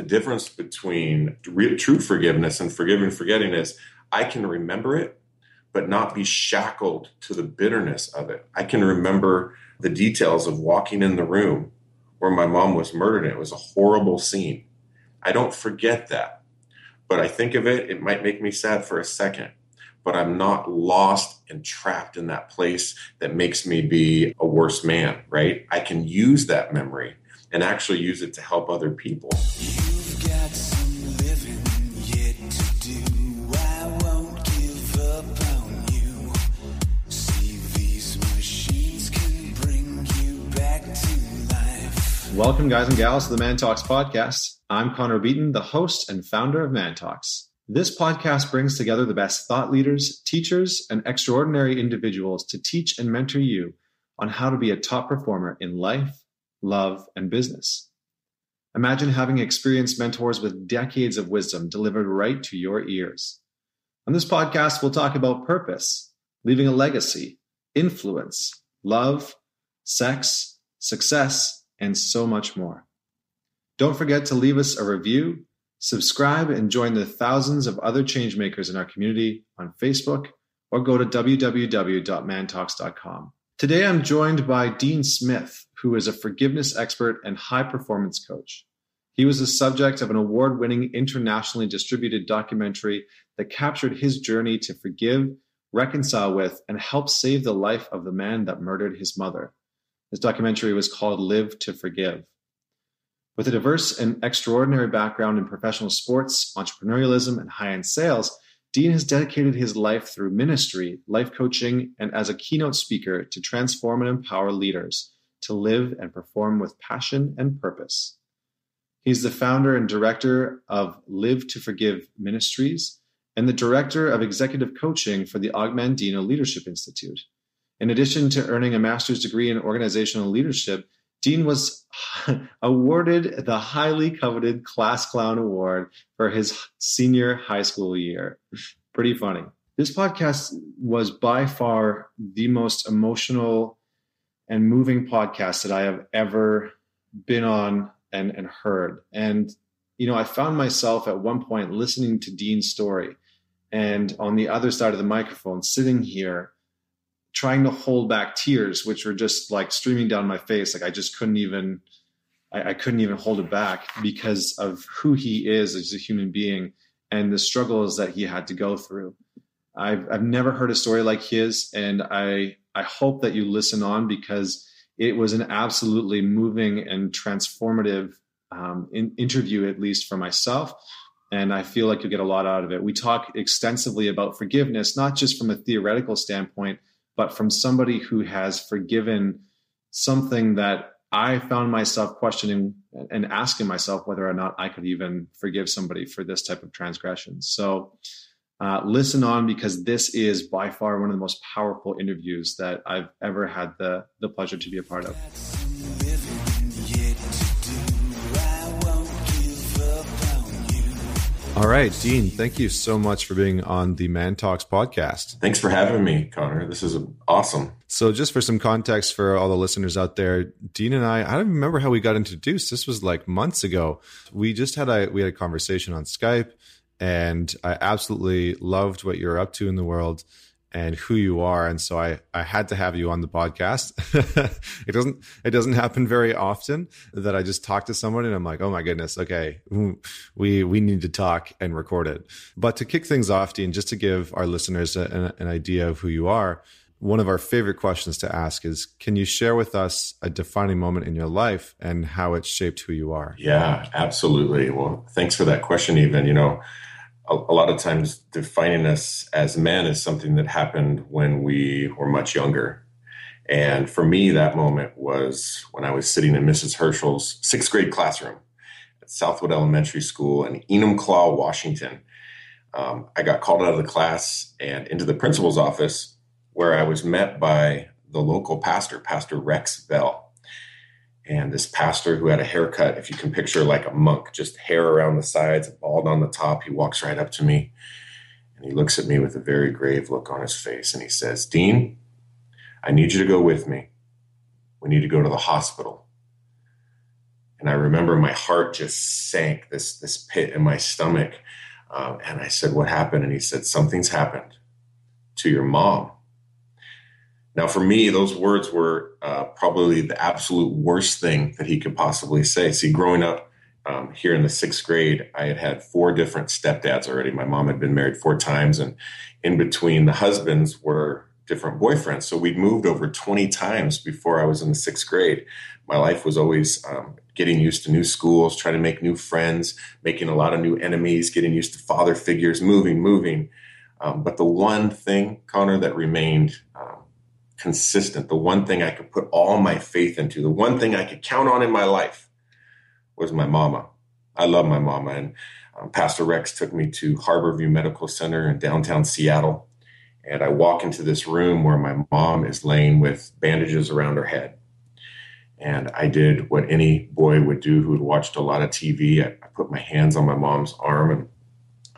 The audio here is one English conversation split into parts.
The difference between true forgiveness and forgiving forgetting is I can remember it, but not be shackled to the bitterness of it. I can remember the details of walking in the room where my mom was murdered. It was a horrible scene. I don't forget that, but I think of it, it might make me sad for a second but I'm not lost and trapped in that place that makes me be a worse man, right? I can use that memory and actually use it to help other people. Welcome, guys and gals, to the Man Talks podcast. I'm Connor Beaton, the host and founder of Man Talks. This podcast brings together the best thought leaders, teachers, and extraordinary individuals to teach and mentor you on how to be a top performer in life, love, and business. Imagine having experienced mentors with decades of wisdom delivered right to your ears. On this podcast, we'll talk about purpose, leaving a legacy, influence, love, sex, success, and so much more. Don't forget to leave us a review Subscribe and join the thousands of other changemakers in our community on Facebook or go to www.mantalks.com. Today, I'm joined by Dean Smith, who is a forgiveness expert and high performance coach. He was the subject of an award winning, internationally distributed documentary that captured his journey to forgive, reconcile with, and help save the life of the man that murdered his mother. This documentary was called Live to Forgive. With a diverse and extraordinary background in professional sports, entrepreneurialism, and high end sales, Dean has dedicated his life through ministry, life coaching, and as a keynote speaker to transform and empower leaders to live and perform with passion and purpose. He's the founder and director of Live to Forgive Ministries and the director of executive coaching for the Og Mandino Leadership Institute. In addition to earning a master's degree in organizational leadership, Dean was awarded the highly coveted Class Clown Award for his senior high school year. Pretty funny. This podcast was by far the most emotional and moving podcast that I have ever been on and, and heard. And, you know, I found myself at one point listening to Dean's story and on the other side of the microphone, sitting here trying to hold back tears, which were just like streaming down my face. Like I just couldn't even, I, I, couldn't even hold it back because of who he is as a human being and the struggles that he had to go through. I've, I've never heard a story like his, and I, I hope that you listen on because it was an absolutely moving and transformative um, in, interview, at least for myself. And I feel like you'll get a lot out of it. We talk extensively about forgiveness, not just from a theoretical standpoint, but from somebody who has forgiven something that I found myself questioning and asking myself whether or not I could even forgive somebody for this type of transgression. So, uh, listen on because this is by far one of the most powerful interviews that I've ever had the the pleasure to be a part of. All right, Dean, thank you so much for being on the Man Talks podcast. Thanks for having me, Connor. This is awesome. So, just for some context for all the listeners out there, Dean and I, I don't remember how we got introduced. This was like months ago. We just had a we had a conversation on Skype, and I absolutely loved what you're up to in the world and who you are. And so i i had to have you on the podcast. It doesn't it doesn't happen very often that i just talk to someone and i'm like oh my goodness okay we we need to talk and record it. But to kick things off dean just to give our listeners a, an idea of who you are one of our favorite questions to ask is can you share with us a defining moment in your life and how it shaped who you are? Yeah absolutely. Well thanks for that question even. You know a, a lot of times defining us as men is something that happened when we were much younger. And for me, that moment was when I was sitting in Mrs. Herschel's sixth grade classroom at Southwood Elementary School in Enumclaw, Washington. Um, I got called out of the class and into the principal's office where I was met by the local pastor, Pastor Rex Bell and this pastor who had a haircut, if you can picture like a monk, just hair around the sides, bald on the top, he walks right up to me and he looks at me with a very grave look on his face and he says, Dean, I need you to go with me. We need to go to the hospital. And I remember my heart just sank, this, this pit in my stomach. Um, and I said, What happened? And he said, Something's happened to your mom. Now, for me, those words were uh, probably the absolute worst thing that he could possibly say. See, growing up um, here in the sixth grade, I had had four different stepdads already. My mom had been married four times, and in between the husbands were different boyfriends. So we'd moved over 20 times before I was in the sixth grade. My life was always um, getting used to new schools, trying to make new friends, making a lot of new enemies, getting used to father figures, moving, moving. Um, but the one thing, Connor, that remained um, consistent, the one thing I could put all my faith into, the one thing I could count on in my life was my mama. I love my mama. And um, Pastor Rex took me to Harborview Medical Center in downtown Seattle. And I walk into this room where my mom is laying with bandages around her head. And I did what any boy would do who had watched a lot of TV. I, I put my hands on my mom's arm and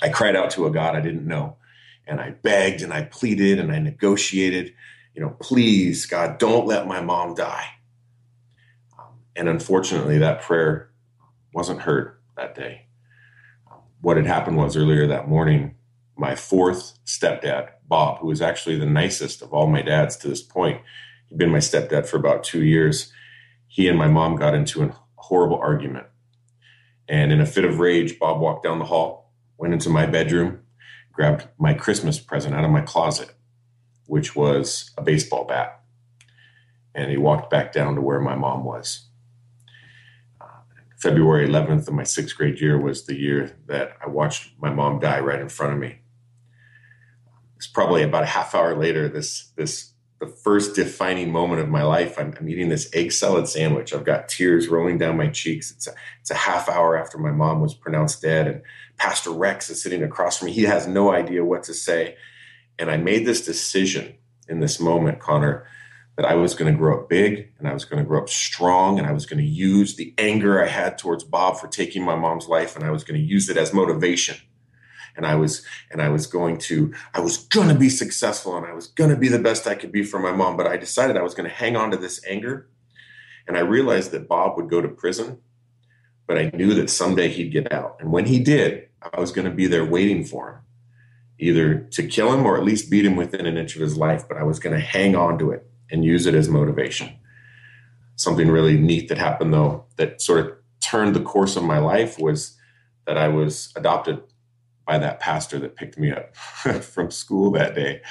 I cried out to a God I didn't know. And I begged and I pleaded and I negotiated, you know, please, God, don't let my mom die. Um, and unfortunately, that prayer wasn't heard that day. Um, what had happened was earlier that morning, my fourth stepdad, Bob, who was actually the nicest of all my dads to this point, he'd been my stepdad for about two years. He and my mom got into a horrible argument. And in a fit of rage, Bob walked down the hall, went into my bedroom, grabbed my Christmas present out of my closet, which was a baseball bat. And he walked back down to where my mom was. Uh, February 11th of my sixth grade year was the year that I watched my mom die right in front of me. It's probably about a half hour later, this, this, the first defining moment of my life. I'm, I'm eating this egg salad sandwich. I've got tears rolling down my cheeks. It's a, it's a half hour after my mom was pronounced dead. And Pastor Rex is sitting across from me. He has no idea what to say. And I made this decision in this moment, Connor, that I was going to grow up big and I was going to grow up strong and I was going to use the anger I had towards Bob for taking my mom's life and I was going to use it as motivation. And I was and I was going to I was going to be successful and I was going to be the best I could be for my mom, but I decided I was going to hang on to this anger. And I realized that Bob would go to prison, but I knew that someday he'd get out. And when he did, I was going to be there waiting for him, either to kill him or at least beat him within an inch of his life. But I was going to hang on to it and use it as motivation. Something really neat that happened, though, that sort of turned the course of my life was that I was adopted by that pastor that picked me up from school that day.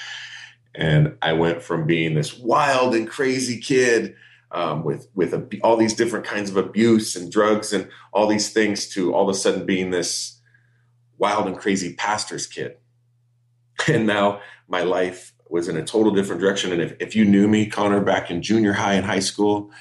And I went from being this wild and crazy kid um, with with a, all these different kinds of abuse and drugs and all these things to all of a sudden being this wild and crazy pastor's kid. And now my life was in a total different direction. And if, if you knew me, Connor, back in junior high and high school,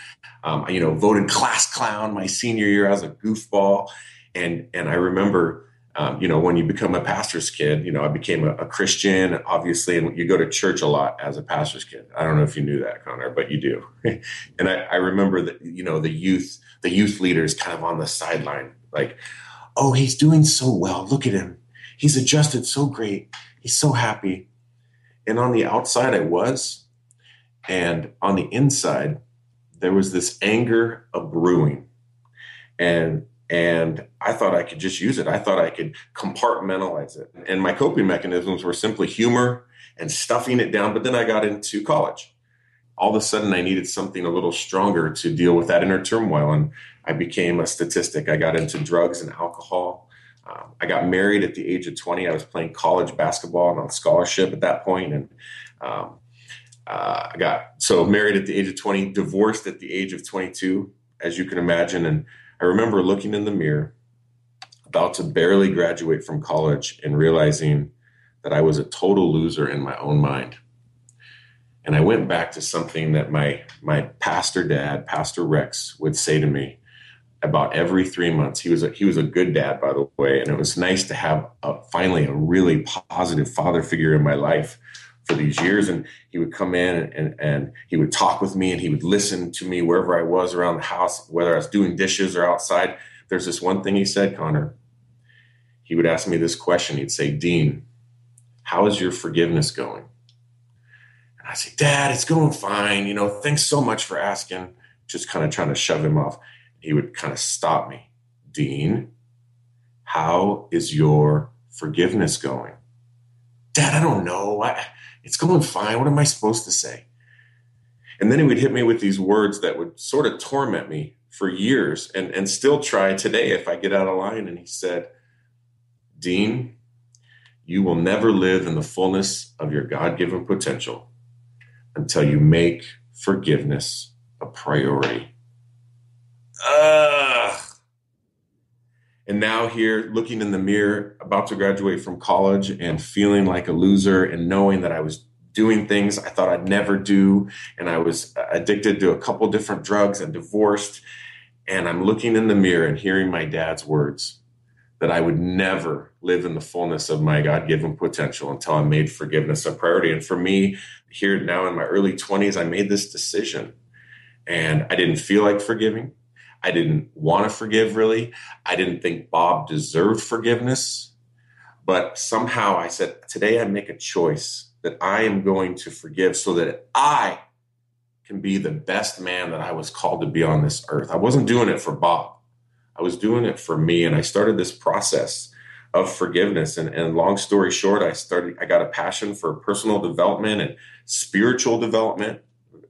um, you know, voted class clown my senior year. I was a goofball. And, and I remember, um, you know, when you become a pastor's kid, you know, I became a, a, Christian, obviously, and you go to church a lot as a pastor's kid. I don't know if you knew that, Connor, but you do. and I, I remember that, you know, the youth, the youth leaders kind of on the sideline, like, oh, he's doing so well. Look at him. He's adjusted so great. He's so happy. And on the outside, I was. And on the inside, there was this anger of brewing. And and I thought I could just use it. I thought I could compartmentalize it. And my coping mechanisms were simply humor and stuffing it down. But then I got into college. All of a sudden, I needed something a little stronger to deal with that inner turmoil. And I became a statistic. I got into drugs and alcohol. Um, I got married at the age of 20. I was playing college basketball and on scholarship at that point, and um, uh, I got so married at the age of 20, divorced at the age of 22, as you can imagine. And I remember looking in the mirror, about to barely graduate from college, and realizing that I was a total loser in my own mind. And I went back to something that my my pastor dad, Pastor Rex, would say to me about every three months. He was a, he was a good dad, by the way, and it was nice to have a, finally a really positive father figure in my life for these years. And he would come in and, and, and he would talk with me, and he would listen to me wherever I was around the house, whether I was doing dishes or outside. There's this one thing he said, Connor. He would ask me this question. He'd say, "Dean, how is your forgiveness going?" And I say, "Dad, it's going fine. You know, thanks so much for asking." Just kind of trying to shove him off He would kind of stop me. Dean, how is your forgiveness going? Dad, I don't know. I, it's going fine. What am I supposed to say? And then he would hit me with these words that would sort of torment me for years and, and still try today if I get out of line. And he said, Dean, you will never live in the fullness of your God given potential until you make forgiveness a priority. Ugh. And now, here, looking in the mirror, about to graduate from college and feeling like a loser and knowing that I was doing things I thought I'd never do. And I was uh, addicted to a couple different drugs and divorced. And I'm looking in the mirror and hearing my dad's words that I would never live in the fullness of my God given potential until I made forgiveness a priority. And for me, here now in my early 20s, I made this decision and I didn't feel like forgiving. I didn't want to forgive really. I didn't think Bob deserved forgiveness. But somehow I said, today I make a choice that I am going to forgive so that I can be the best man that I was called to be on this earth. I wasn't doing it for Bob. I was doing it for me. And I started this process of forgiveness. And, and long story short, I started, I got a passion for personal development and spiritual development,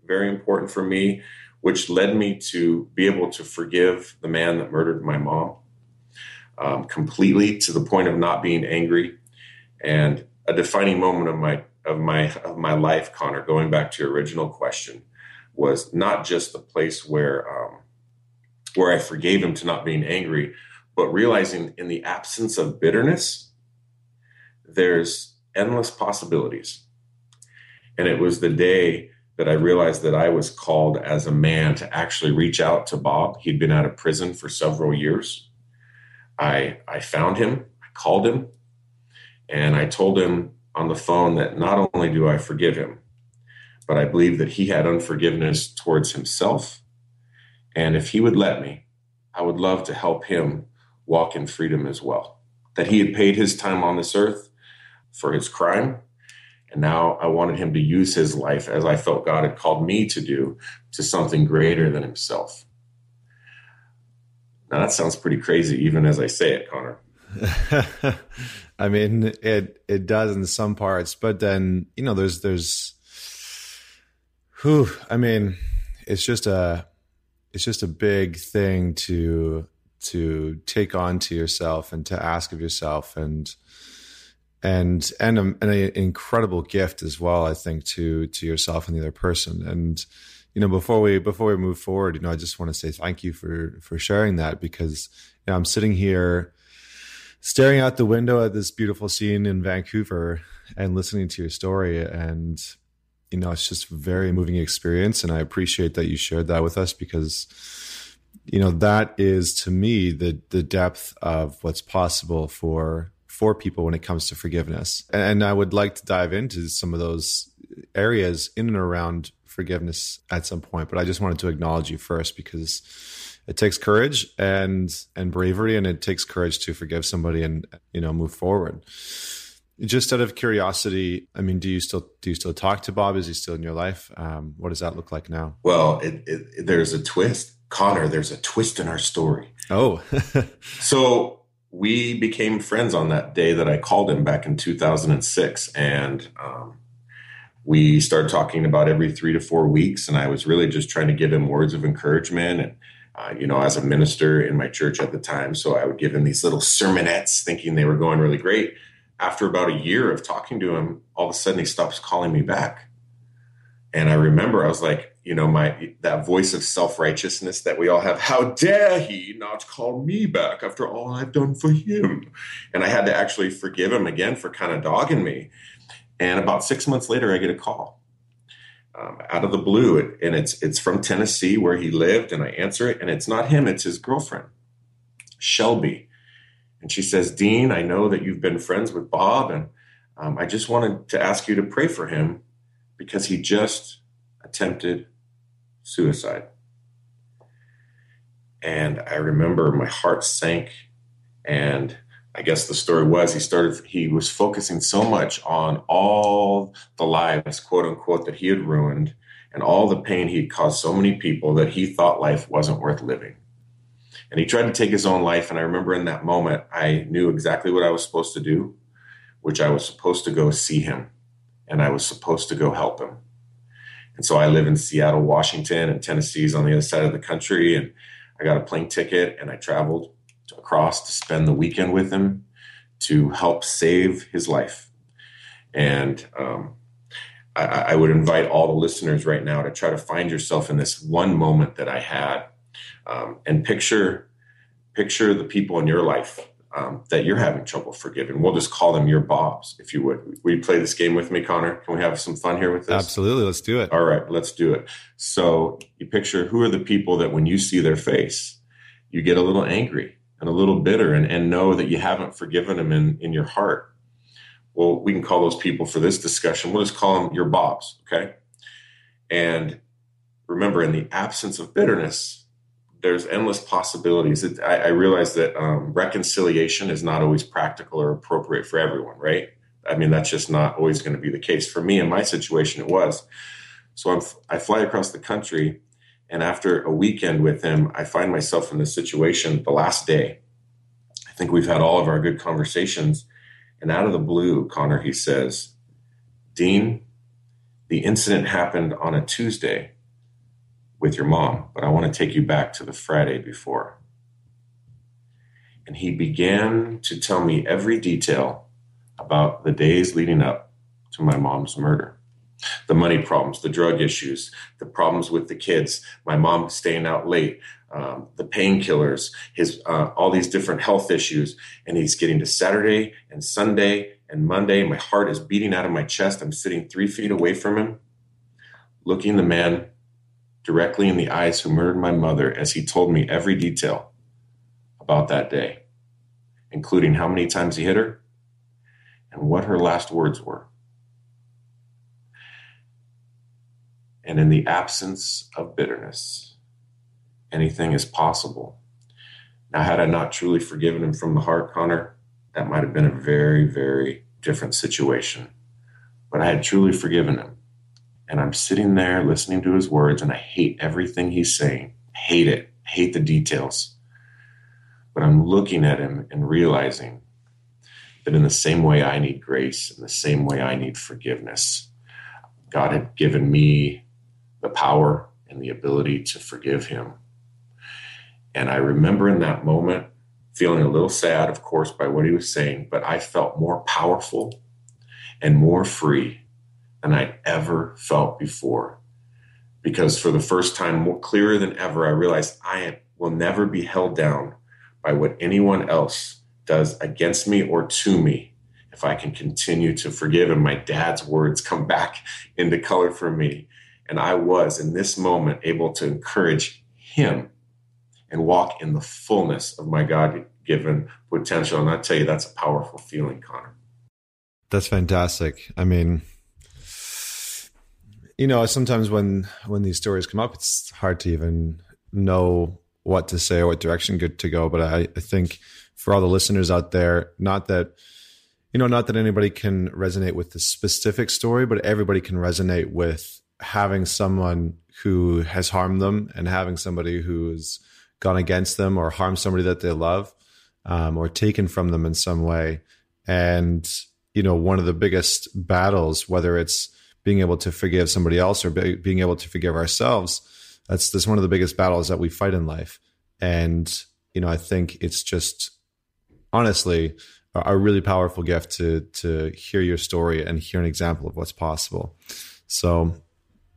very important for me, which led me to be able to forgive the man that murdered my mom um, completely to the point of not being angry. And a defining moment of my of my of my life, Connor, going back to your original question, was not just the place where um, where I forgave him to not being angry, but realizing in the absence of bitterness, there's endless possibilities. And it was the day that I realized that I was called as a man to actually reach out to Bob. He'd been out of prison for several years. I I found him, I called him, and I told him on the phone that not only do I forgive him, but I believe that he had unforgiveness towards himself. And if he would let me, I would love to help him walk in freedom as well. That he had paid his time on this earth for his crime. And now I wanted him to use his life as I felt God had called me to do to something greater than himself. Now that sounds pretty crazy, even as I say it, Connor. I mean, it it does in some parts, but then you know, there's there's, whew, I mean, it's just a it's just a big thing to to take on to yourself and to ask of yourself and and and, a, and an incredible gift as well i think to to yourself and the other person and you know before we before we move forward you know i just want to say thank you for for sharing that because you know i'm sitting here staring out the window at this beautiful scene in Vancouver and listening to your story. And, you know, it's just a very moving experience. And I appreciate that you shared that with us because, you know, that is to me the the depth of what's possible for for people when it comes to forgiveness. And I would like to dive into some of those areas in and around forgiveness at some point. But I just wanted to acknowledge you first because it takes courage and and bravery and it takes courage to forgive somebody and you know move forward. Just out of curiosity i mean do you still do you still talk to bob? Is he still in your life? Um, what does that look like now? Well it, it, there's a twist. Connor there's a twist in our story. Oh. So we became friends on that day that i called him back in 2006 and um, we started talking about every three to four weeks and i was really just trying to give him words of encouragement and uh, you know, as a minister in my church at the time. So I would give him these little sermonettes thinking they were going really great. After about a year of talking to him, all of a sudden he stops calling me back. And I remember I was like, you know, my that voice of self-righteousness that we all have, how dare he not call me back after all I've done for him? And I had to actually forgive him again for kind of dogging me. And about six months later, I get a call um, out of the blue, and it's it's from Tennessee where he lived, and I answer it, and it's not him, it's his girlfriend, Shelby, and she says, "Dean, I know that you've been friends with Bob, and um, I just wanted to ask you to pray for him because he just attempted suicide." And I remember my heart sank, and I guess the story was he started he was focusing so much on all the lives, quote unquote, that he had ruined and all the pain he'd caused so many people that he thought life wasn't worth living. And he tried to take his own life. And I remember in that moment, I knew exactly what I was supposed to do, which I was supposed to go see him and I was supposed to go help him. And so I live in Seattle, Washington, and Tennessee's on the other side of the country. And I got a plane ticket and I traveled across to spend the weekend with him to help save his life. And um, I, I, would invite all the listeners right now to try to find yourself in this one moment that I had, um, and picture picture the people in your life um, that you're having trouble forgiving. We'll just call them your Bobs, if you would. Will you play this game with me, Connor? Can we have some fun here with this? Absolutely. Let's do it. All right, let's do it. So you picture who are the people that when you see their face, you get a little angry and a little bitter and, and know that you haven't forgiven them in, in your heart. Well, we can call those people for this discussion. We'll just call them your Bobs, okay? And remember, in the absence of bitterness, there's endless possibilities. It, I, I, realize that um, reconciliation is not always practical or appropriate for everyone, right? I mean, that's just not always going to be the case. For me, in my situation, it was. So I'm, I fly across the country, and after a weekend with him, I find myself in this situation the last day. I think we've had all of our good conversations. And out of the blue, Connor, he says, Dean, the incident happened on a Tuesday with your mom, but I want to take you back to the Friday before. And he began to tell me every detail about the days leading up to my mom's murder the money problems, the drug issues, the problems with the kids, my mom staying out late, um, the painkillers, his uh, all these different health issues, and he's getting to Saturday and Sunday and Monday. My heart is beating out of my chest. I'm sitting three feet away from him, looking the man directly in the eyes who murdered my mother as he told me every detail about that day, including how many times he hit her and what her last words were. And in the absence of bitterness, anything is possible. Now, had I not truly forgiven him from the heart, Connor, that might have been a very, very different situation. But I had truly forgiven him and I'm sitting there listening to his words, and I hate everything he's saying. Hate it. Hate the details. But I'm looking at him and realizing that in the same way I need grace, in the same way I need forgiveness, God had given me the power and the ability to forgive him. And I remember in that moment feeling a little sad, of course, by what he was saying, but I felt more powerful and more free than I'd ever felt before. Because for the first time, more clearer than ever, I realized I will never be held down by what anyone else does against me or to me if I can continue to forgive. And my dad's words come back into color for me. And I was in this moment able to encourage him and walk in the fullness of my God given potential. And I tell you, that's a powerful feeling, Connor. That's fantastic. I mean, you know, sometimes when when these stories come up, it's hard to even know what to say or what direction good to go. But I, I think for all the listeners out there, not that you know, not that anybody can resonate with the specific story, but everybody can resonate with having someone who has harmed them and having somebody who's gone against them or harmed somebody that they love um, or taken from them in some way. And, you know, one of the biggest battles, whether it's being able to forgive somebody else or be, being able to forgive ourselves that's that's one of the biggest battles that we fight in life. And you know i think it's just honestly a, a really powerful gift to to hear your story and hear an example of what's possible. So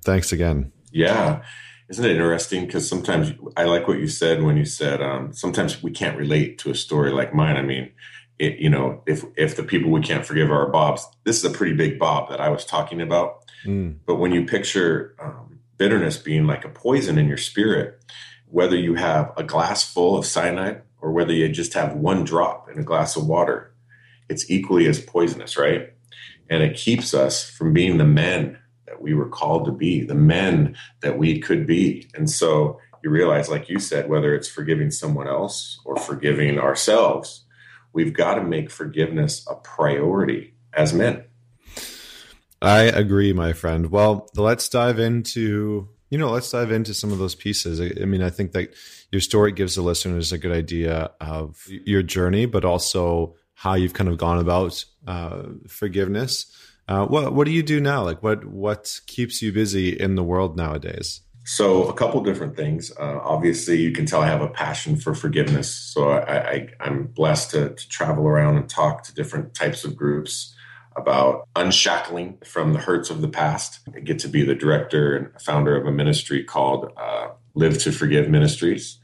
thanks again. Yeah. Isn't it interesting? Because sometimes i like what you said when you said um, sometimes we can't relate to a story like mine. I mean it, you know, if if the people we can't forgive are Bobs, this is a pretty big Bob that I was talking about. Mm. But when you picture um, bitterness being like a poison in your spirit, whether you have a glass full of cyanide or whether you just have one drop in a glass of water, it's equally as poisonous, right? And it keeps us from being the men that we were called to be, the men that we could be. And so you realize, like you said, whether it's forgiving someone else or forgiving ourselves, we've got to make forgiveness a priority as men. I agree, my friend. Well, let's dive into you know, let's dive into some of those pieces. I, I, mean, I think that your story gives the listeners a good idea of your journey, but also how you've kind of gone about uh, forgiveness. Uh, what what do you do now? Like, what what keeps you busy in the world nowadays? So, a couple different things. Uh, obviously, you can tell I have a passion for forgiveness. So, I, am blessed to, to travel around and talk to different types of groups about unshackling from the hurts of the past. I get to be the director and founder of a ministry called uh, Live to Forgive Ministries.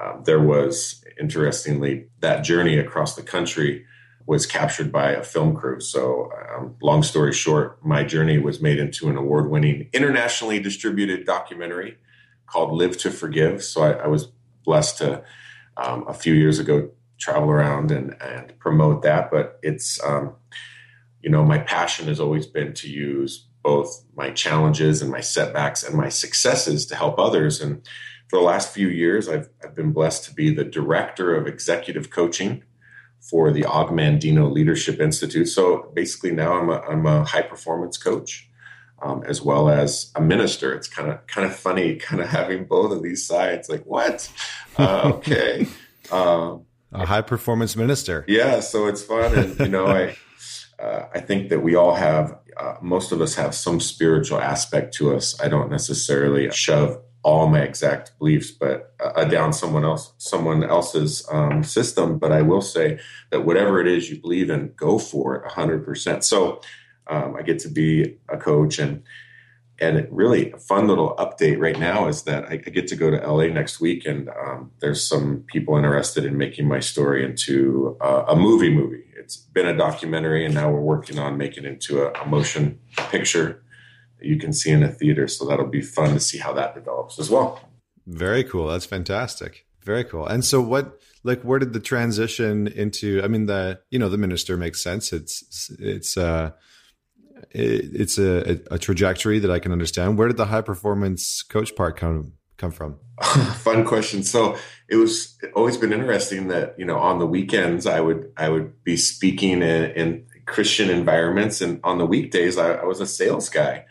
Um, there was, interestingly, that journey across the country was captured by a film crew. So, um, long story short, my journey was made into an award winning, internationally distributed documentary called Live to Forgive. So, I, I was blessed to, um, a few years ago, travel around and, and promote that. But it's, um, you know, my passion has always been to use both my challenges and my setbacks and my successes to help others. And for the last few years, I've, I've been blessed to be the director of executive coaching for the Og Mandino Leadership Institute. So basically, now I'm a, I'm a high performance coach. Um, as well as a minister. It's kind of kind of funny, kind of having both of these sides. Like, what? Uh, okay, uh, a high performance minister. Yeah, so it's fun, and you know, I uh, I think that we all have, uh, most of us have some spiritual aspect to us. I don't necessarily shove all my exact beliefs, but uh, down someone else, someone else's um, system. But I will say that whatever it is you believe in, go for it, hundred percent. So um, I get to be a coach, and and really a fun little update right now is that I, I get to go to LA next week, and um, there's some people interested in making my story into uh, a movie. Movie it's been a documentary, and now we're working on making it into a, a motion picture you can see in a theater. So that'll be fun to see how that develops as well. Very cool. That's fantastic. Very cool. And so, what, like, where did the transition into? I mean, the you know, the minister makes sense. It's it's uh it's a, a trajectory that I can understand. Where did the high performance coach part come come from? Fun question. So it was always been interesting that you know on the weekends I would I would be speaking in, in Christian environments, and on the weekdays I, I, was a sales guy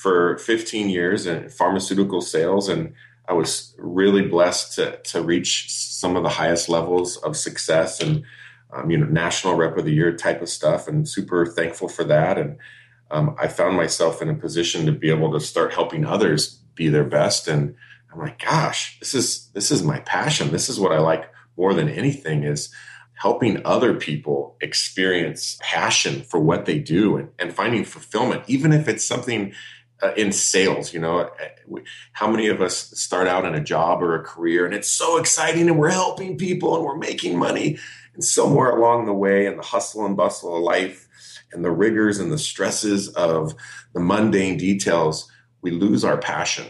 for 15 years in pharmaceutical sales, and I was really blessed to to reach some of the highest levels of success and um, you know national rep of the year type of stuff, and super thankful for that. And um, I found myself in a position to be able to start helping others be their best and I'm like, gosh, this is this is my passion. This is what I like more than anything is helping other people experience passion for what they do and, and finding fulfillment, even if it's something uh, in sales. You know, uh, how many of us start out in a job or a career and it's so exciting and we're helping people and we're making money. And somewhere along the way, in the hustle and bustle of life and the rigors and the stresses of the mundane details, we lose our passion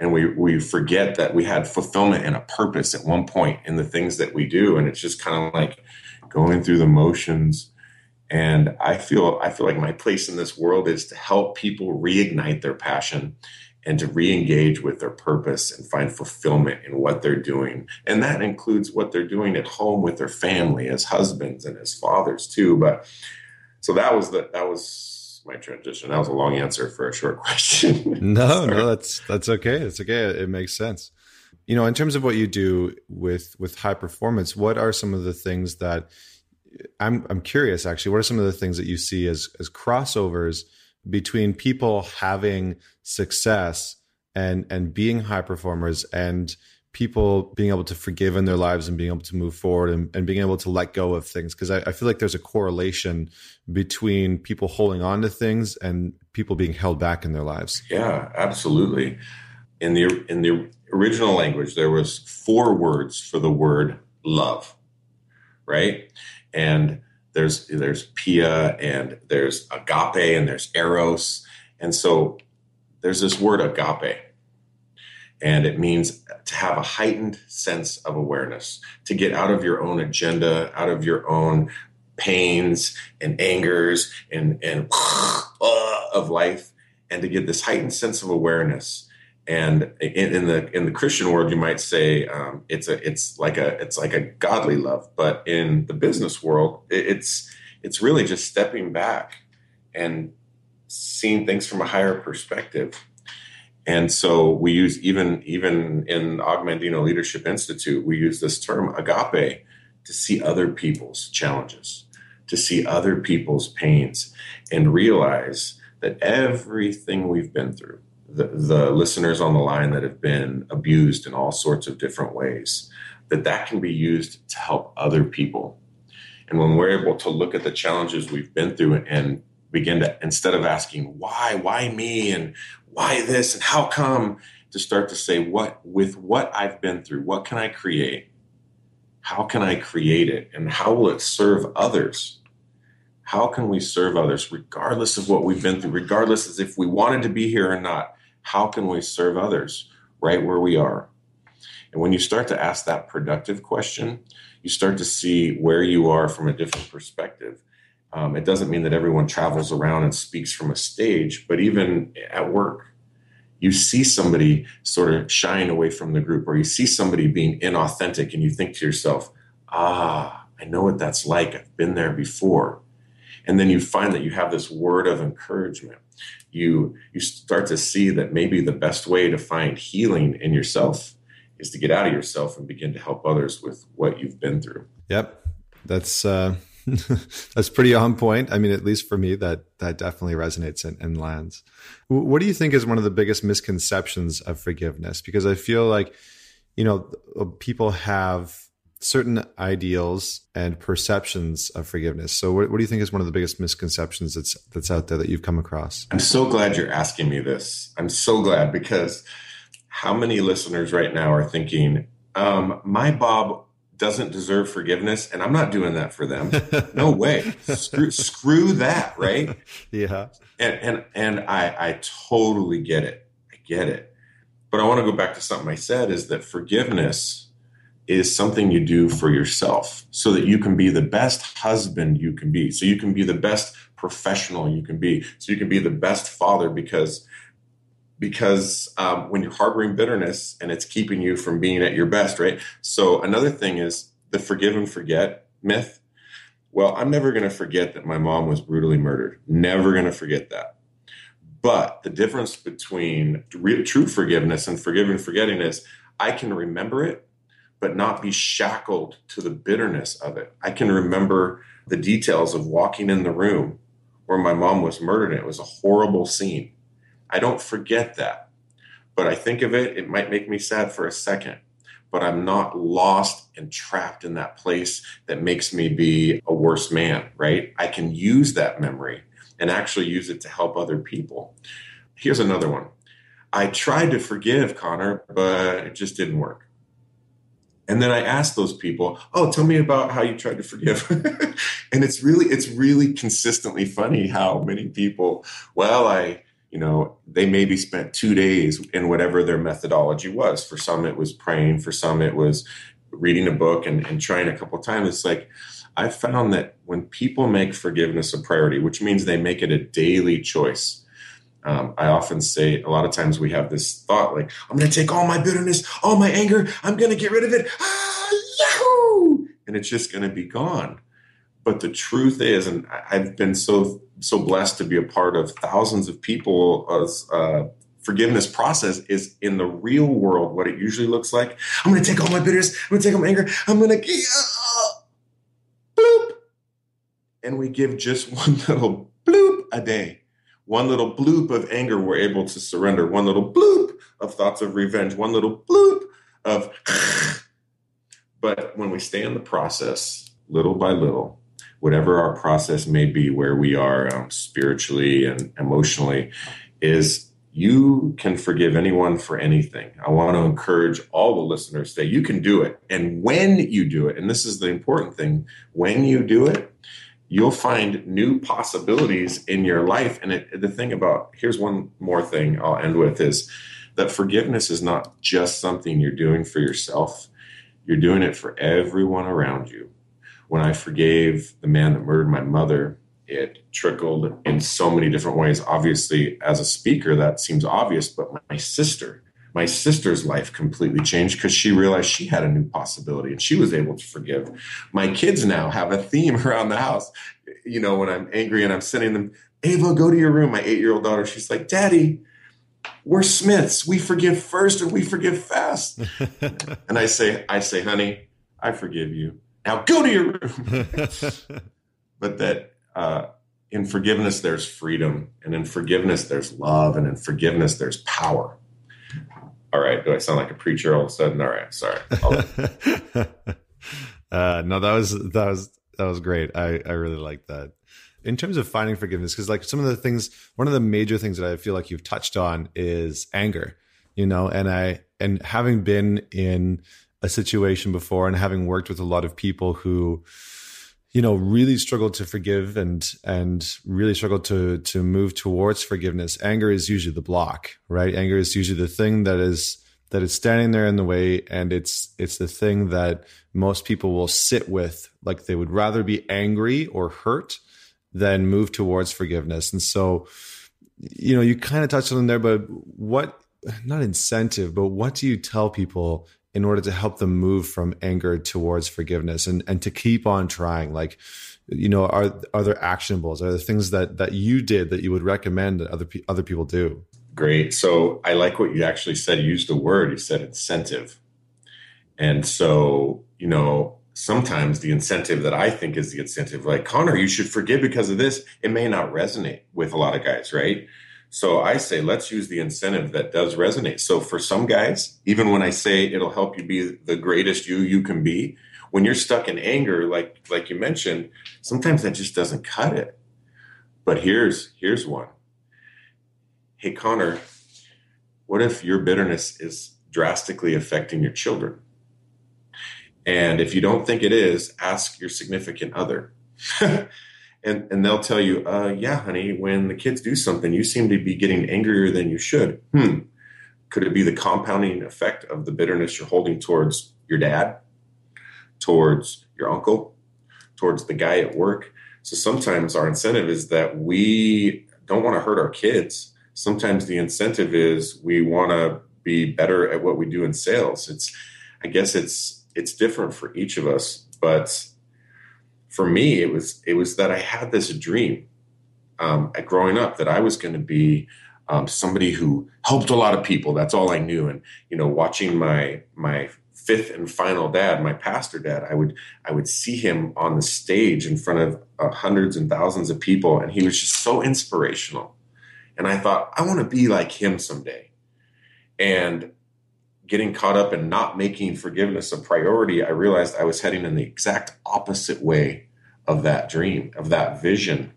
and we we forget that we had fulfillment and a purpose at one point in the things that we do and it's just kind of like going through the motions and i feel i feel like my place in this world is to help people reignite their passion and to re-engage with their purpose and find fulfillment in what they're doing and that includes what they're doing at home with their family as husbands and as fathers too but so that was the that was my transition. That was a long answer for a short question. no, no, that's that's okay. It's okay. It makes sense. You know, in terms of what you do with with high performance, what are some of the things that I'm I'm curious actually, what are some of the things that you see as as crossovers between people having success and and being high performers and people being able to forgive in their lives and being able to move forward and, and being able to let go of things? Because I, I, feel like there's a correlation between people holding on to things and people being held back in their lives. Yeah absolutely. In the in the original language there was four words for the word love right and there's there's pia and there's agape and there's eros and so there's this word agape and it means to have a heightened sense of awareness, to get out of your own agenda, out of your own pains and angers and, and of life, and to get this heightened sense of awareness. And in, in the in the Christian world, you might say um, it's a it's like a it's like a godly love, but in the business world, it's it's really just stepping back and seeing things from a higher perspective. And so we use even even in Og Mandino Leadership Institute, we use this term agape to see other people's challenges, to see other people's pains, and realize that everything we've been through, the, the listeners on the line that have been abused in all sorts of different ways, that that can be used to help other people. And when we're able to look at the challenges we've been through and begin to, instead of asking why, why me, and why this, and how come, to start to say, what, with what I've been through, what can I create? How can I create it? And how will it serve others? How can we serve others, regardless of what we've been through, regardless as if we wanted to be here or not? How can we serve others right where we are? And when you start to ask that productive question, you start to see where you are from a different perspective. Um, it doesn't mean that everyone travels around and speaks from a stage, but even at work, you see somebody sort of shying away from the group, or you see somebody being inauthentic, and you think to yourself, ah, I know what that's like. I've been there before. And then you find that you have this word of encouragement. You, you start to see that maybe the best way to find healing in yourself is to get out of yourself and begin to help others with what you've been through. Yep. That's, uh, That's pretty on point. I mean, at least for me, that that definitely resonates and, and lands. What do you think is one of the biggest misconceptions of forgiveness? Because I feel like, you know, people have certain ideals and perceptions of forgiveness. So, what, what, do you think is one of the biggest misconceptions that's that's out there that you've come across? I'm so glad you're asking me this. I'm so glad because how many listeners right now are thinking, um, "My Bob doesn't deserve forgiveness and i'm not doing that for them no way screw, screw that right yeah and and and i i totally get it i get it but i want to go back to something i said is that forgiveness is something you do for yourself so that you can be the best husband you can be so you can be the best professional you can be so you can be the best father because because um, when you're harboring bitterness and it's keeping you from being at your best, right? So another thing is the forgive and forget myth. Well, I'm never going to forget that my mom was brutally murdered. Never going to forget that. But the difference between true forgiveness and forgiving and forgetting is I can remember it, but not be shackled to the bitterness of it. I can remember the details of walking in the room where my mom was murdered. And it was a horrible scene I don't forget that. But I think of it, it might make me sad for a second, but I'm not lost and trapped in that place that makes me be a worse man, right? I can use that memory and actually use it to help other people. Here's another one. I tried to forgive Connor, but it just didn't work. And then I asked those people, "Oh, tell me about how you tried to forgive." and it's really it's really consistently funny how many people, well, I you know, they maybe spent two days in whatever their methodology was. For some, it was praying. For some, it was reading a book and, and trying a couple times. It's like I've found that when people make forgiveness a priority, which means they make it a daily choice. Um, I often say a lot of times we have this thought like, I'm going to take all my bitterness, all my anger, I'm going to get rid of it. Ah, yahoo! And it's just going to be gone. But the truth is, and I've been so so blessed to be a part of thousands of people's uh, forgiveness process is in the real world what it usually looks like. I'm going to take all my bitterness. I'm going to take all my anger. I'm going to uh, bloop, and we give just one little bloop a day. One little bloop of anger, we're able to surrender. One little bloop of thoughts of revenge. One little bloop of. but when we stay in the process, little by little, whatever our process may be, where we are um, spiritually and emotionally, is you can forgive anyone for anything. I want to encourage all the listeners that you can do it. And when you do it, and this is the important thing, when you do it, you'll find new possibilities in your life. And it, the thing about here's one more thing I'll end with is that forgiveness is not just something you're doing for yourself, you're doing it for everyone around you when I forgave the man that murdered my mother, it trickled in so many different ways. Obviously, as a speaker, that seems obvious, but my sister, my sister's life completely changed because she realized she had a new possibility and she was able to forgive. My kids now have a theme around the house. You know, when I'm angry and I'm sending them, Ava, go to your room. My eight year old daughter, she's like, Daddy, we're Smiths. We forgive first and we forgive fast. and I say, I say, honey, I forgive you. Now go to your room. but that uh, in forgiveness, there's freedom. And in forgiveness, there's love. And in forgiveness, there's power. All right. Do I sound like a preacher all of a sudden? All right. Sorry. uh, no, that was, that was, that was great. I, I really like that in terms of finding forgiveness because like some of the things one of the major things that i feel like you've touched on is anger you know and i and having been in a situation before and having worked with a lot of people who you know really struggle to forgive and and really struggle to to move towards forgiveness. Anger is usually the block right? Anger is usually the thing that is that is standing there in the way and it's it's the thing that most people will sit with. Like they would rather be angry or hurt than move towards forgiveness. And so, you know, you kind of touched on there, but what, not incentive, but what do you tell people in order to help them move from anger towards forgiveness and, and to keep on trying? Like, you know, are, are there actionables? Are there things that, that you did that you would recommend that other, other people do? Great. So I like what you actually said. You used the word, you said incentive. And so, you know, sometimes the incentive that I think is the incentive, like Connor, you should forgive because of this, it may not resonate with a lot of guys, right? So I say, let's use the incentive that does resonate. So for some guys, even when I say it'll help you be the greatest you you can be, when you're stuck in anger, like like you mentioned, sometimes that just doesn't cut it. But here's here's one. Hey Connor, what if your bitterness is drastically affecting your children? And if you don't think it is, ask your significant other. and, and they'll tell you, uh, yeah, honey, when the kids do something, you seem to be getting angrier than you should. Hmm. Could it be the compounding effect of the bitterness you're holding towards your dad, towards your uncle, towards the guy at work? So sometimes our incentive is that we don't want to hurt our kids. Sometimes the incentive is we want to be better at what we do in sales. It's, I guess it's it's different for each of us. But for me, it was it was that I had this dream um, at growing up that I was going to be um, somebody who helped a lot of people. That's all I knew. And you know, watching my my fifth and final dad, my pastor dad, I would I would see him on the stage in front of uh, hundreds and thousands of people, and he was just so inspirational. And I thought, I want to be like him someday. And getting caught up in not making forgiveness a priority, I realized I was heading in the exact opposite way of that dream, of that vision.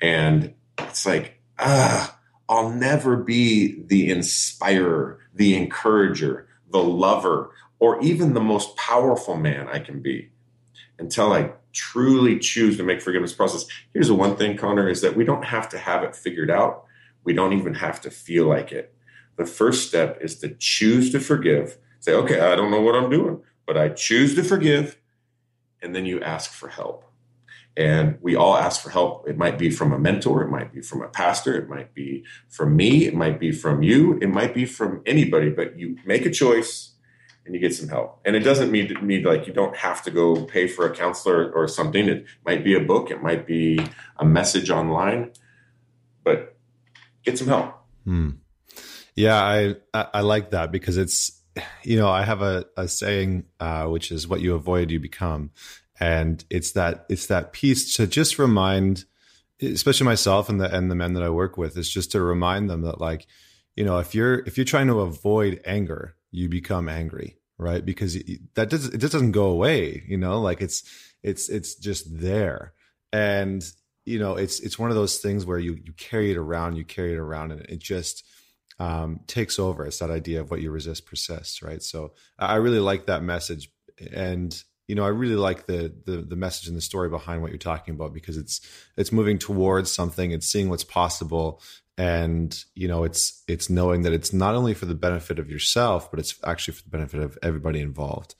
And it's like, ah, I'll never be the inspirer, the encourager, the lover, or even the most powerful man I can be until I truly choose to make forgiveness process. Here's the one thing, Connor, is that we don't have to have it figured out. We don't even have to feel like it the first step is to choose to forgive. Say, okay, I don't know what I'm doing, but I choose to forgive. And then you ask for help. And we all ask for help. It might be from a mentor, it might be from a pastor, it might be from me, it might be from you, it might be from anybody, but you make a choice and you get some help. And it doesn't mean, mean like you don't have to go pay for a counselor or something. It might be a book, it might be a message online, but get some help. Hmm. Yeah, I, I like that because it's you know I have a, a saying uh, which is what you avoid you become, and it's that it's that piece to just remind, especially myself and the and the men that I work with, is just to remind them that like you know if you're if you're trying to avoid anger, you become angry, right? Because that does it just doesn't go away, you know, like it's it's it's just there, and you know it's it's one of those things where you you carry it around, you carry it around, and it just um, takes over. It's that idea of what you resist persists, right? So I really like that message, and you know, I really like the the the message and the story behind what you're talking about because it's it's moving towards something. It's seeing what's possible, and you know, it's it's knowing that it's not only for the benefit of yourself, but it's actually for the benefit of everybody involved.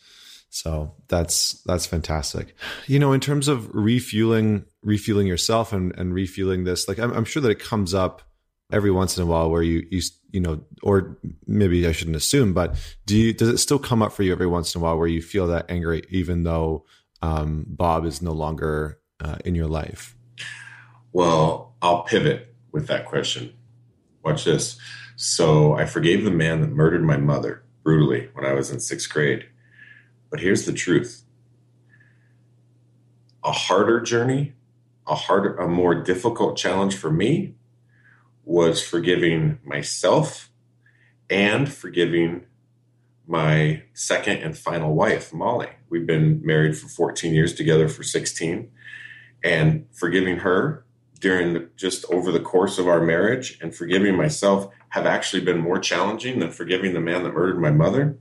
So that's that's fantastic. You know, in terms of refueling refueling yourself and, and refueling this, like I'm, I'm sure that it comes up every once in a while where you you you know or maybe I shouldn't assume but do you does it still come up for you every once in a while where you feel that angry even though um, Bob is no longer uh, in your life? Well I'll pivot with that question. Watch this. So I forgave the man that murdered my mother brutally when I was in sixth grade. But here's the truth. A harder journey, a harder, a more difficult challenge for me was forgiving myself and forgiving my second and final wife, Molly. We've been married for 14 years, together for 16. And forgiving her during the, just over the course of our marriage and forgiving myself have actually been more challenging than forgiving the man that murdered my mother.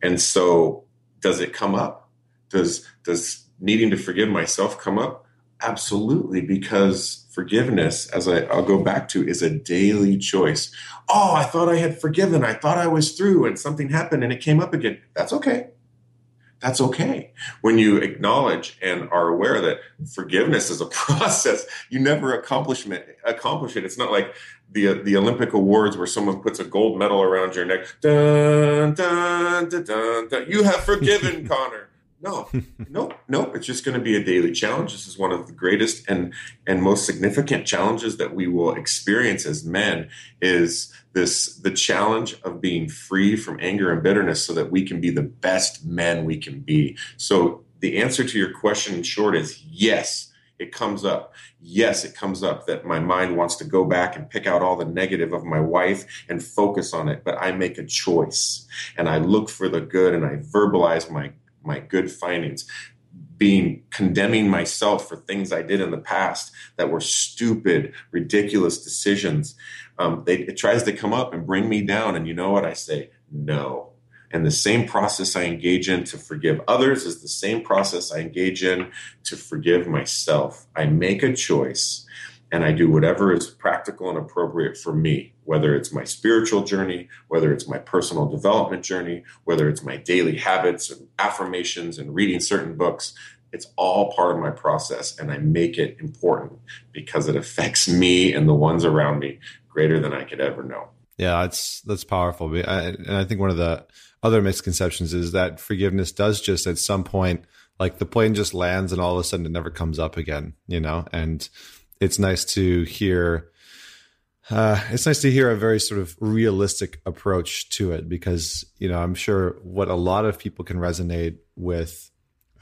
And so, does it come up? Does does needing to forgive myself come up? Absolutely, because forgiveness, as I, I'll go back to, is a daily choice. Oh, I thought I had forgiven. I thought I was through, and something happened and it came up again. That's okay. That's okay. When you acknowledge and are aware that forgiveness is a process, you never accomplish it. Accomplish it. It's not like the the Olympic awards where someone puts a gold medal around your neck. Dun, dun, dun, dun, dun. You have forgiven, Connor. No, no, no. It's just going to be a daily challenge. This is one of the greatest and and most significant challenges that we will experience as men. Is this the challenge of being free from anger and bitterness, so that we can be the best men we can be. So the answer to your question in short is yes. It comes up. Yes, it comes up that my mind wants to go back and pick out all the negative of my wife and focus on it, but I make a choice and I look for the good and I verbalize my my good findings being condemning myself for things I did in the past that were stupid, ridiculous decisions. Um, they, it tries to come up and bring me down. And you know what I say? No. And the same process I engage in to forgive others is the same process I engage in to forgive myself. I make a choice and I do whatever is practical and appropriate for me, whether it's my spiritual journey, whether it's my personal development journey, whether it's my daily habits and affirmations and reading certain books. It's all part of my process, and I make it important because it affects me and the ones around me greater than I could ever know. Yeah, that's that's powerful, and I think one of the other misconceptions is that forgiveness does just at some point, like the plane just lands and all of a sudden it never comes up again, you know, and it's nice to hear uh, it's nice to hear a very sort of realistic approach to it because you know I'm sure what a lot of people can resonate with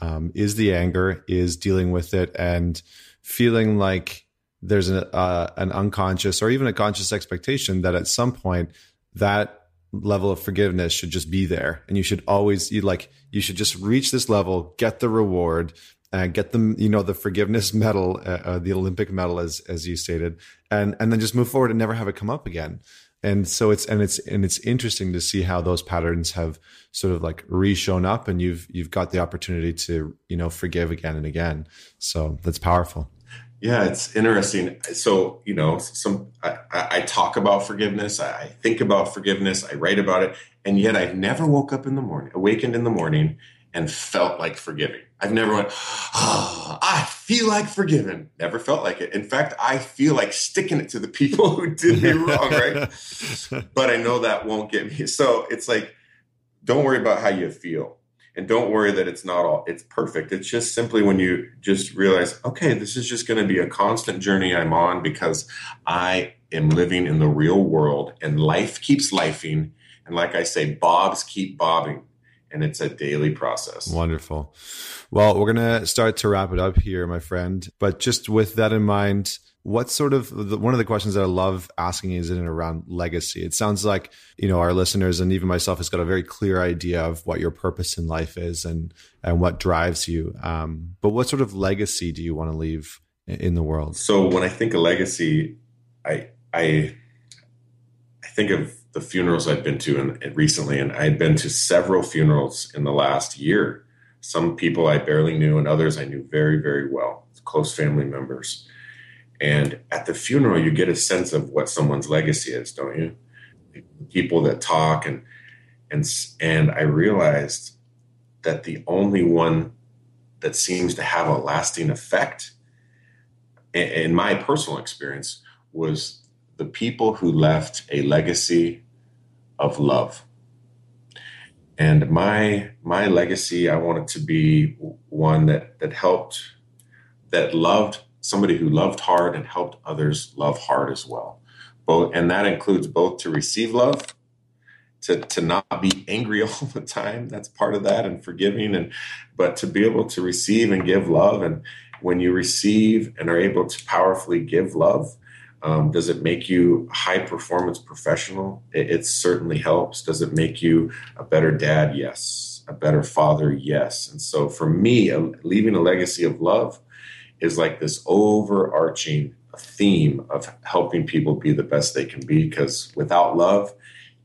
um, is the anger, is dealing with it, and feeling like there's an uh, an unconscious or even a conscious expectation that at some point that level of forgiveness should just be there, and you should always you like you should just reach this level, get the reward, uh, get them, you know, the forgiveness medal, uh, uh, the Olympic medal, as as you stated, and and then just move forward and never have it come up again. And so it's and it's and it's interesting to see how those patterns have sort of like re-shown up, and you've you've got the opportunity to you know forgive again and again. So that's powerful. Yeah, it's interesting. So you know, some I, I talk about forgiveness, I think about forgiveness, I write about it, and yet I never woke up in the morning, awakened in the morning, and felt like forgiving. I've never went, oh, I feel like forgiven. Never felt like it. In fact, I feel like sticking it to the people who did me wrong, right? but I know that won't get me. So it's like, don't worry about how you feel. And don't worry that it's not all it's perfect. It's just simply when you just realize, okay, this is just going to be a constant journey I'm on because I am living in the real world and life keeps lifing. And like I say, bobs keep bobbing and it's a daily process. Wonderful. Well, we're going to start to wrap it up here, my friend. But just with that in mind, what sort of the, one of the questions that I love asking is in and around legacy. It sounds like you know our listeners and even myself has got a very clear idea of what your purpose in life is and and what drives you. Um, but what sort of legacy do you want to leave in the world? So when I think of legacy, I I I think of the funerals I've been to recently, and I had been to several funerals in the last year. Some people I barely knew, and others I knew very, very well, close family members. And at the funeral, you get a sense of what someone's legacy is, don't you? People that talk and and and I realized that the only one that seems to have a lasting effect, in my personal experience, was the people who left a legacy of love. And my my legacy, I want it to be one that that helped, that loved somebody who loved hard and helped others love hard as well. both, and that includes both to receive love, to to not be angry all the time. That's part of that, and forgiving, and but to be able to receive and give love. And when you receive and are able to powerfully give love, um, does it make you a high performance professional? It, it, certainly helps. Does it make you a better dad? Yes. A better father? Yes. And so for me, leaving a legacy of love is like this overarching theme of helping people be the best they can be. Because without love,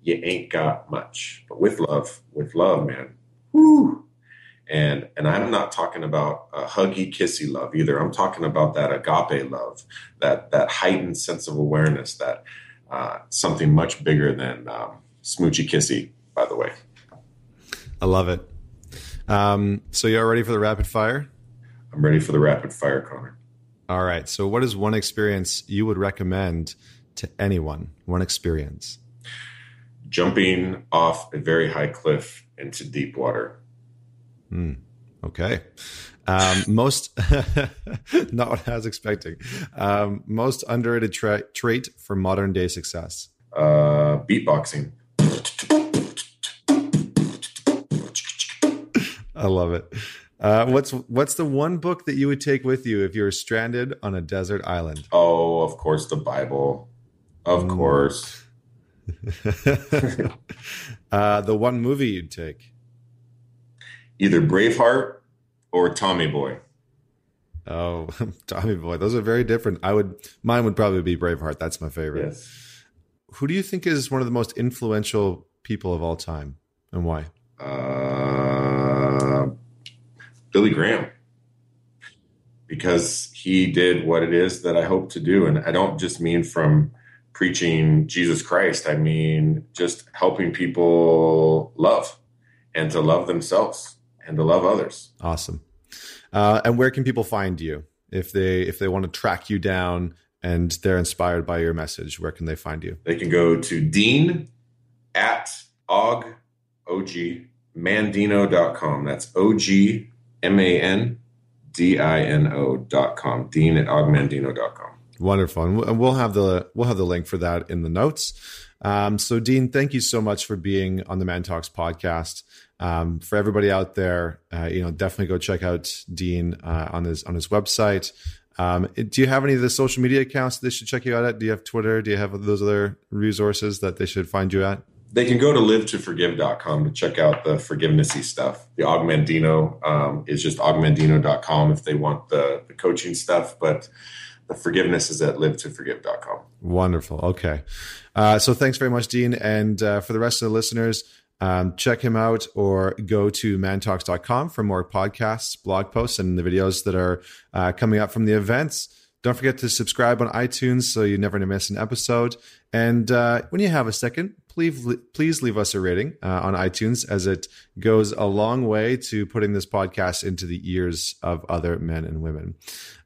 you ain't got much. But with love, with love, man, whoo, and and i'm not talking about a huggy kissy love either. I'm talking about that agape love that that heightened sense of awareness that uh, something much bigger than um, smoochy kissy by the way. I love it. Um, so you're ready for the rapid fire? I'm ready for the rapid fire connor. All right. So what is one experience you would recommend to anyone? One experience. Jumping off a very high cliff into deep water Mm, okay. Um, most, not what I was expecting. Um, most underrated tra- trait for modern day success. Uh, beatboxing. I love it. Uh, what's what's the one book that you would take with you if you were stranded on a desert island? Oh, of course, the Bible. Of mm. course. uh, the one movie you'd take either Braveheart or Tommy Boy. Oh, Tommy Boy. Those are very different. I would mine would probably be Braveheart. That's my favorite. Yes. Who do you think is one of the most influential people of all time and why? Uh, Billy Graham. Because he did what it is that I hope to do. And I don't just mean from preaching Jesus Christ, I mean just helping people love and to love themselves and to love others. Awesome. Uh, and where can people find you if they if they want to track you down and they're inspired by your message? Where can they find you? They can go to Dean at og og mandino.com. That's O G M A N D I N O dot com. Dean at ogmandino.com. Wonderful, and we'll have the we'll have the link for that in the notes. Um, so, Dean, thank you so much for being on the ManTalks podcast. Um, for everybody out there, uh, you know, definitely go check out Dean uh, on his on his website. Um, do you have any of the social media accounts they should check you out at? Do you have Twitter? Do you have those other resources that they should find you at? They can go to live2forgive.com to check out the forgivenessy stuff. The Og Mandino um, is just ogmandino.com if they want the, the coaching stuff. But the forgiveness is at live2forgive.com. Wonderful. Okay. Uh, so thanks very much, Dean. And uh, for the rest of the listeners, um, check him out or go to mantalks.com for more podcasts, blog posts, and the videos that are uh, coming up from the events. Don't forget to subscribe on iTunes so you never miss an episode. And uh, when you have a second, please please leave us a rating uh, on iTunes as it goes a long way to putting this podcast into the ears of other men and women.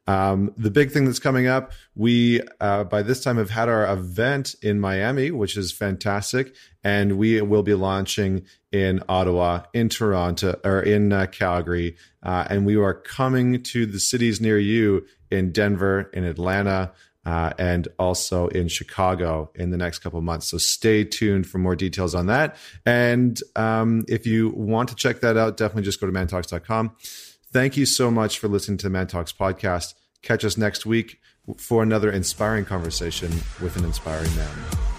Um, the big thing that's coming up, we uh, by this time have had our event in Miami, which is fantastic, and we will be launching in Ottawa, in Toronto, or in uh, Calgary, uh, and we are coming to the cities near you in Denver, in Atlanta. Uh, and also in Chicago in the next couple months. So stay tuned for more details on that. And um, if you want to check that out, definitely just go to mantalks.com. Thank you so much for listening to the ManTalks podcast. Catch us next week for another inspiring conversation with an inspiring man.